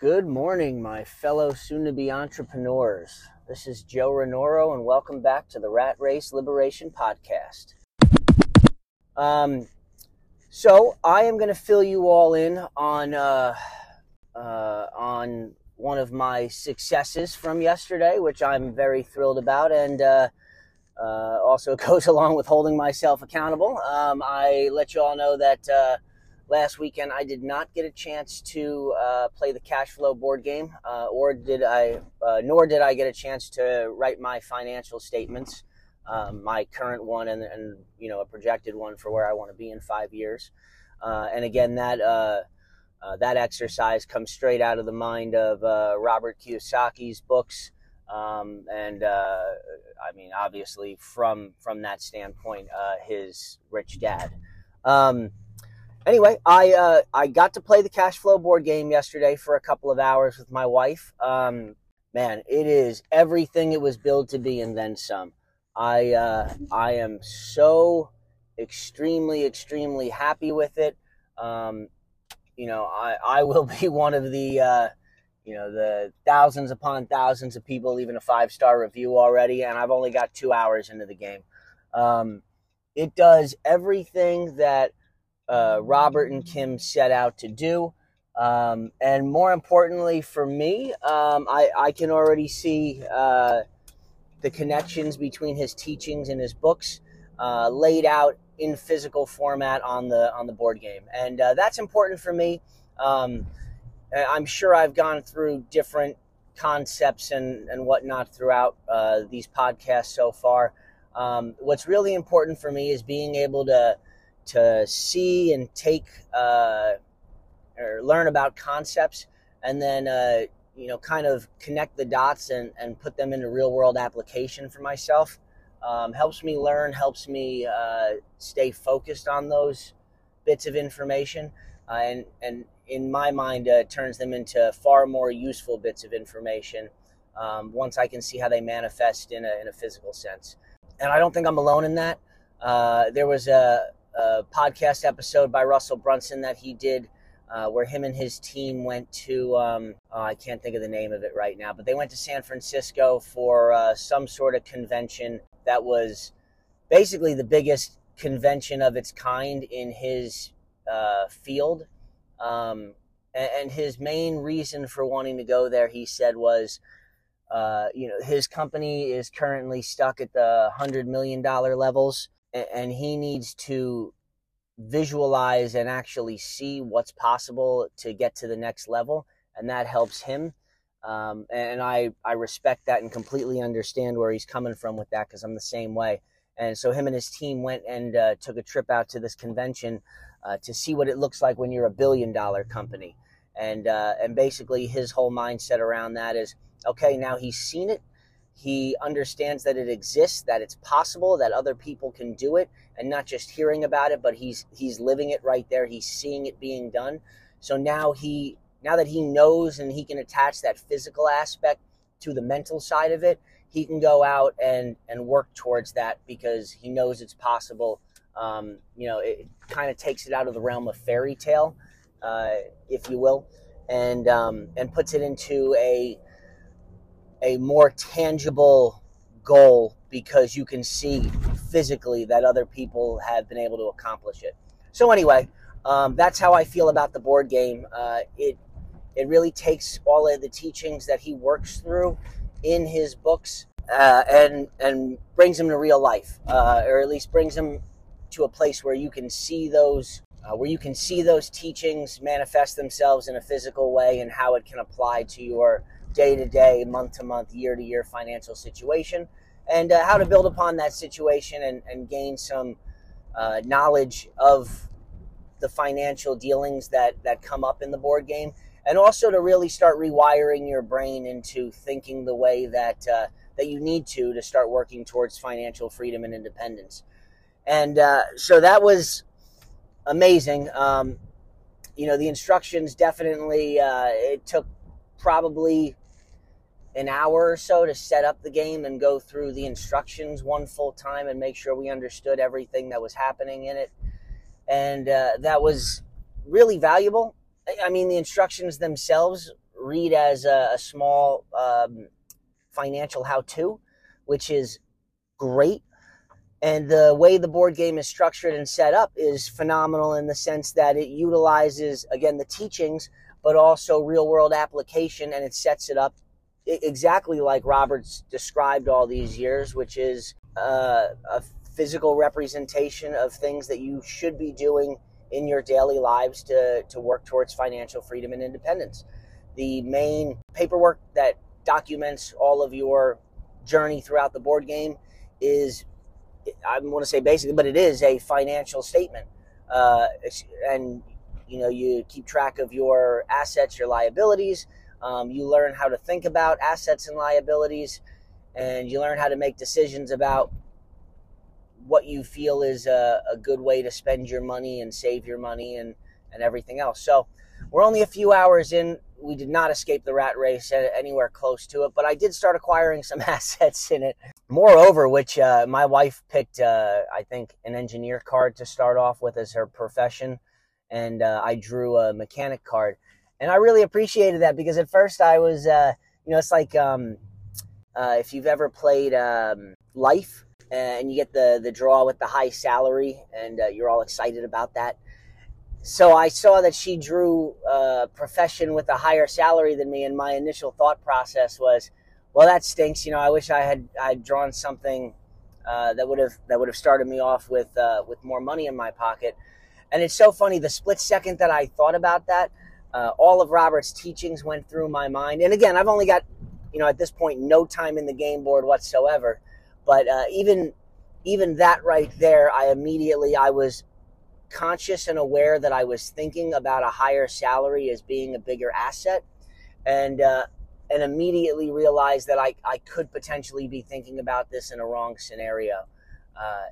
Good morning, my fellow soon to be entrepreneurs. This is Joe Renoro, and welcome back to the Rat Race Liberation Podcast. Um, so, I am going to fill you all in on, uh, uh, on one of my successes from yesterday, which I'm very thrilled about, and uh, uh, also goes along with holding myself accountable. Um, I let you all know that uh, last weekend I did not get a chance to uh, play the cash flow board game, uh, or did I, uh, nor did I get a chance to write my financial statements, um, my current one and, and you know a projected one for where I want to be in five years. Uh, and again, that uh, uh, that exercise comes straight out of the mind of Robert Kiyosaki's books. Um, and I mean, obviously, from from that standpoint, his rich dad. Um, anyway, I uh, I got to play the cash flow board game yesterday for a couple of hours with my wife. Um, man, it is everything it was billed to be and then some. I uh, I am so extremely extremely happy with it. Um, you know, I I will be one of the uh, you know the thousands upon thousands of people leaving a five star review already, and I've only got two hours into the game. Um, it does everything that uh, Robert and Kim set out to do. Um, and more importantly for me, um, I, I, can already see uh, the connections between his teachings and his books uh, laid out in physical format on the on the board game, and uh, that's important for me. Um, I'm sure I've gone through different concepts and, and whatnot throughout uh, these podcasts so far. Um, what's really important for me is being able to to see and take uh, or learn about concepts and then uh, you know kind of connect the dots and, and put them into real world application for myself um, helps me learn helps me uh, stay focused on those bits of information uh, and and in my mind uh, turns them into far more useful bits of information um, once I can see how they manifest in a, in a physical sense. And I don't think I'm alone in that. Uh, there was a podcast episode by Russell Brunson that he did. Uh, where him and his team went to, um, oh, I can't think of the name of it right now, but they went to San Francisco for uh, some sort of convention that was basically the biggest convention of its kind in his uh, field. Um, and, and, his main reason for wanting to go there, he said, was, uh, you know, his company is currently stuck at the $100 million levels and he needs to visualize and actually see what's possible to get to the next level and that helps him. Um, and I, I respect that and completely understand where he's coming from with that because i'm the same way. And so him and his team went and uh, took a trip out to this convention uh, to see what it looks like when you're a billion dollar company. And uh, and basically his whole mindset around that is okay now he's seen it he understands that it exists, that it's possible, that other people can do it, and not just hearing about it, but he's he's living it right there. He's seeing it being done. So now he now that he knows and he can attach that physical aspect to the mental side of it, he can go out and and work towards that because he knows it's possible. Um, you know, it kind of takes it out of the realm of fairy tale, uh, if you will, and um, and puts it into a a more tangible goal because you can see physically that other people have been able to accomplish it. So anyway, um, that's how I feel about the board game. Uh, it it really takes all of the teachings that he works through in his books uh, and and brings them to real life, uh, or at least brings them to a place where you can see those uh, where you can see those teachings manifest themselves in a physical way and how it can apply to your day to day, month to month, year to year financial situation, and uh, how to build upon that situation and, and gain some uh, knowledge of the financial dealings that, that come up in the board game, and also to really start rewiring your brain into thinking the way that uh, that you need to to start working towards financial freedom and independence. And uh, so that was amazing. Um, you know, the instructions definitely uh, it took probably an hour or so to set up the game and go through the instructions one full time and make sure we understood everything that was happening in it. And uh, that was really valuable. I mean, the instructions themselves read as a, a small um, financial how-to, which is great. And the way the board game is structured and set up is phenomenal in the sense that it utilizes, again, the teachings, but also real world application and it sets it up exactly like Robert's described all these years, which is uh, a physical representation of things that you should be doing in your daily lives to, to work towards financial freedom and independence. The main paperwork that documents all of your journey throughout the board game is, I want to say basically, but it is a financial statement. Uh, and you know, you keep track of your assets, your liabilities. Um, you learn how to think about assets and liabilities, and you learn how to make decisions about what you feel is a, a, good way to spend your money and save your money and, and everything else. So we're only a few hours in. We did not escape the rat race anywhere close to it, but I did start acquiring some assets in it. Moreover, which uh, my wife picked, uh, I think, an engineer card to start off with as her profession, and uh, I drew a mechanic card. And I really appreciated that because at first I was, uh, you know, it's like um, uh, if you've ever played um, Life and you get the the draw with the high salary, and uh, you're all excited about that. So I saw that she drew a profession with a higher salary than me, and my initial thought process was, "Well, that stinks." You know, I wish I had I'd drawn something uh, that would have that would have started me off with uh, with more money in my pocket. And it's so funny. The split second that I thought about that, uh, all of Robert's teachings went through my mind. And again, I've only got, you know, at this point, no time in the game board whatsoever. But uh, even even that right there, I immediately I was conscious and aware that I was thinking about a higher salary as being a bigger asset, and uh, and immediately realized that I I could potentially be thinking about this in a wrong scenario, uh,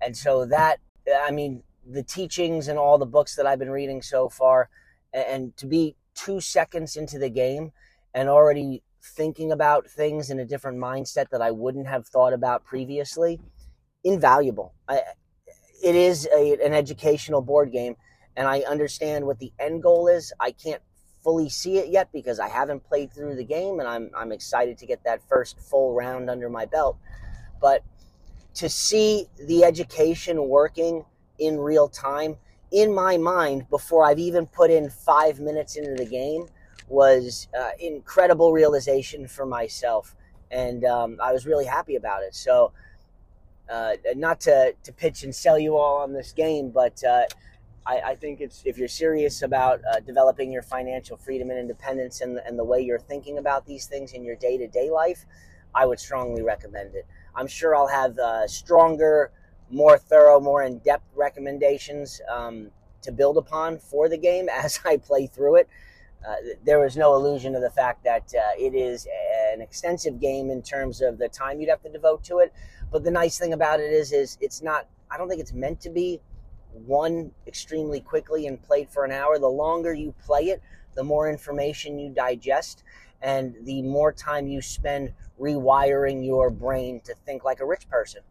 and so that I mean the teachings and all the books that I've been reading so far, and, to be two seconds into the game and already thinking about things in a different mindset that I wouldn't have thought about previously, invaluable. I, it is a, an educational board game, and I understand what the end goal is. I can't fully see it yet because I haven't played through the game, and I'm I'm excited to get that first full round under my belt. But to see the education working in real time in my mind before I've even put in five minutes into the game was uh, incredible realization for myself, and um, I was really happy about it. So, uh, not to to pitch and sell you all on this game, but uh, I, I, think it's if you're serious about uh, developing your financial freedom and independence and, and the way you're thinking about these things in your day to day life, I would strongly recommend it. I'm sure I'll have uh, stronger more thorough, more in depth recommendations um, to build upon for the game as I play through it. Uh, there was no illusion of the fact that uh, it is an extensive game in terms of the time you'd have to devote to it. But the nice thing about it is, is it's not. I don't think it's meant to be won extremely quickly and played for an hour. The longer you play it, the more information you digest, and the more time you spend rewiring your brain to think like a rich person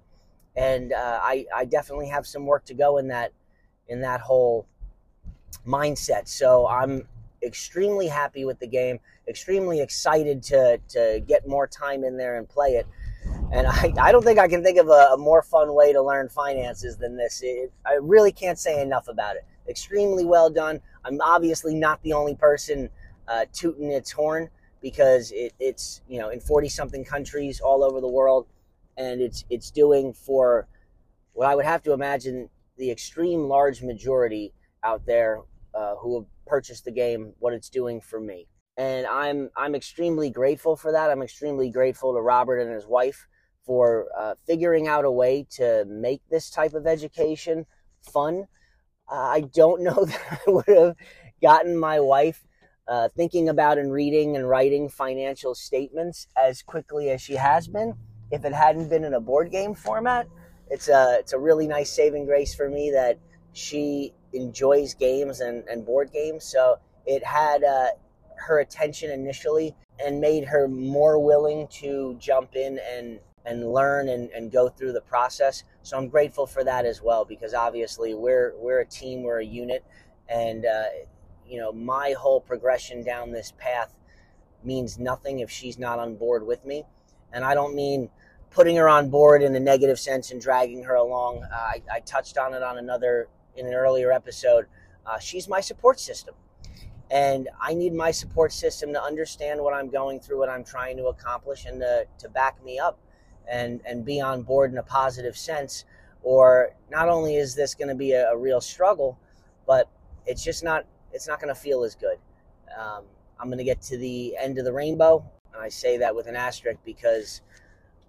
and uh, I, I definitely have some work to go in that in that whole mindset. So I'm extremely happy with the game, extremely excited to to get more time in there and play it. And I, I don't think I can think of a, a more fun way to learn finances than this. It, I really can't say enough about it. Extremely well done. I'm obviously not the only person uh, tooting its horn because it, it's you know in 40 something countries all over the world and it's it's doing for what I would have to imagine the extreme large majority out there uh, who have purchased the game what it's doing for me. And i'm i'm extremely grateful for that. I'm extremely grateful to robert and his wife for uh, figuring out a way to make this type of education fun. Uh, i don't know that i would have gotten my wife uh, thinking about and reading and writing financial statements as quickly as she has been if it hadn't been in a board game format. It's a it's a really nice saving grace for me that she enjoys games and, and board games. So it had uh, her attention initially and made her more willing to jump in and and learn and, and go through the process. So I'm grateful for that as well because obviously we're we're a team, we're a unit, and uh, you know my whole progression down this path means nothing if she's not on board with me. And I don't mean putting her on board in a negative sense and dragging her along. Uh, I, I, touched on it on another in an earlier episode. Uh, she's my support system, and I need my support system to understand what I'm going through, what I'm trying to accomplish, and to, to back me up and and be on board in a positive sense. Or not only is this going to be a, a, real struggle, but it's just not it's not going to feel as good. Um, I'm going to get to the end of the rainbow, and I say that with an asterisk because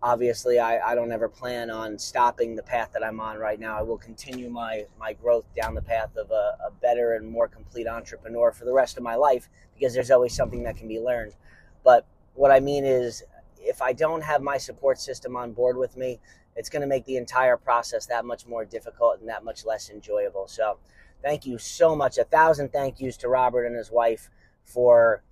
obviously I, I don't ever plan on stopping the path that I'm on right now. I will continue my, my growth down the path of a, a, better and more complete entrepreneur for the rest of my life because there's always something that can be learned. But what I mean is, if I don't have my support system on board with me, it's going to make the entire process that much more difficult and that much less enjoyable. So, thank you so much. A thousand thank yous to Robert and his wife for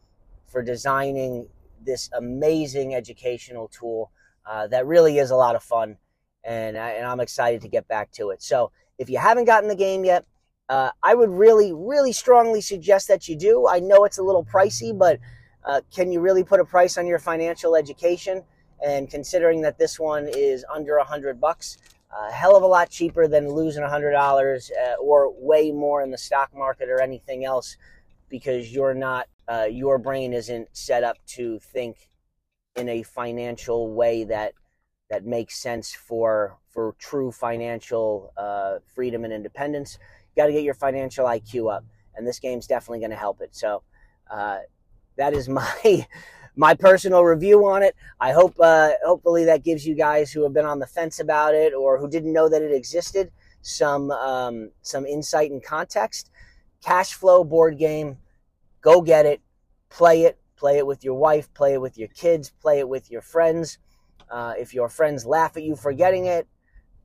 for designing this amazing educational tool uh, that really is a lot of fun, and, I, and I'm excited to get back to it. So if you haven't gotten the game yet, uh, I would really, really strongly suggest that you do. I know it's a little pricey, but uh, can you really put a price on your financial education? And considering that this one is under a hundred bucks, a hell of a lot cheaper than losing a hundred dollars uh, or way more in the stock market or anything else, because you're not, uh, your brain isn't set up to think in a financial way that that makes sense for for true financial uh, freedom and independence. You got to get your financial IQ up, and this game's definitely going to help it. So uh, that is my my personal review on it. I hope uh, hopefully that gives you guys who have been on the fence about it or who didn't know that it existed some um, some insight and context. Cash flow board game, go get it, play it, Play it with your wife, play it with your kids, play it with your friends. Uh, if your friends laugh at you for getting it,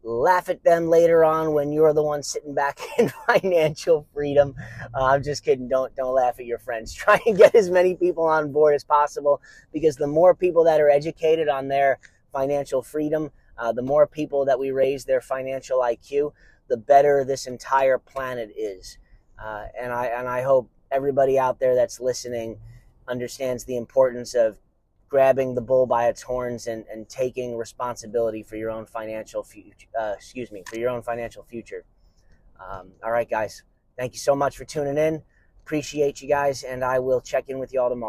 laugh at them later on when you're the one sitting back in financial freedom. Uh, I'm just kidding. Don't don't laugh at your friends. Try and get as many people on board as possible because the more people that are educated on their financial freedom, uh, the more people that we raise their financial IQ, the better this entire planet is. Uh, and I and I hope everybody out there that's listening understands the importance of grabbing the bull by its horns and, and taking responsibility for your own financial future. Uh, excuse me, for your own financial future. Um, all right, guys. Thank you so much for tuning in. Appreciate you guys, and I will check in with you all tomorrow.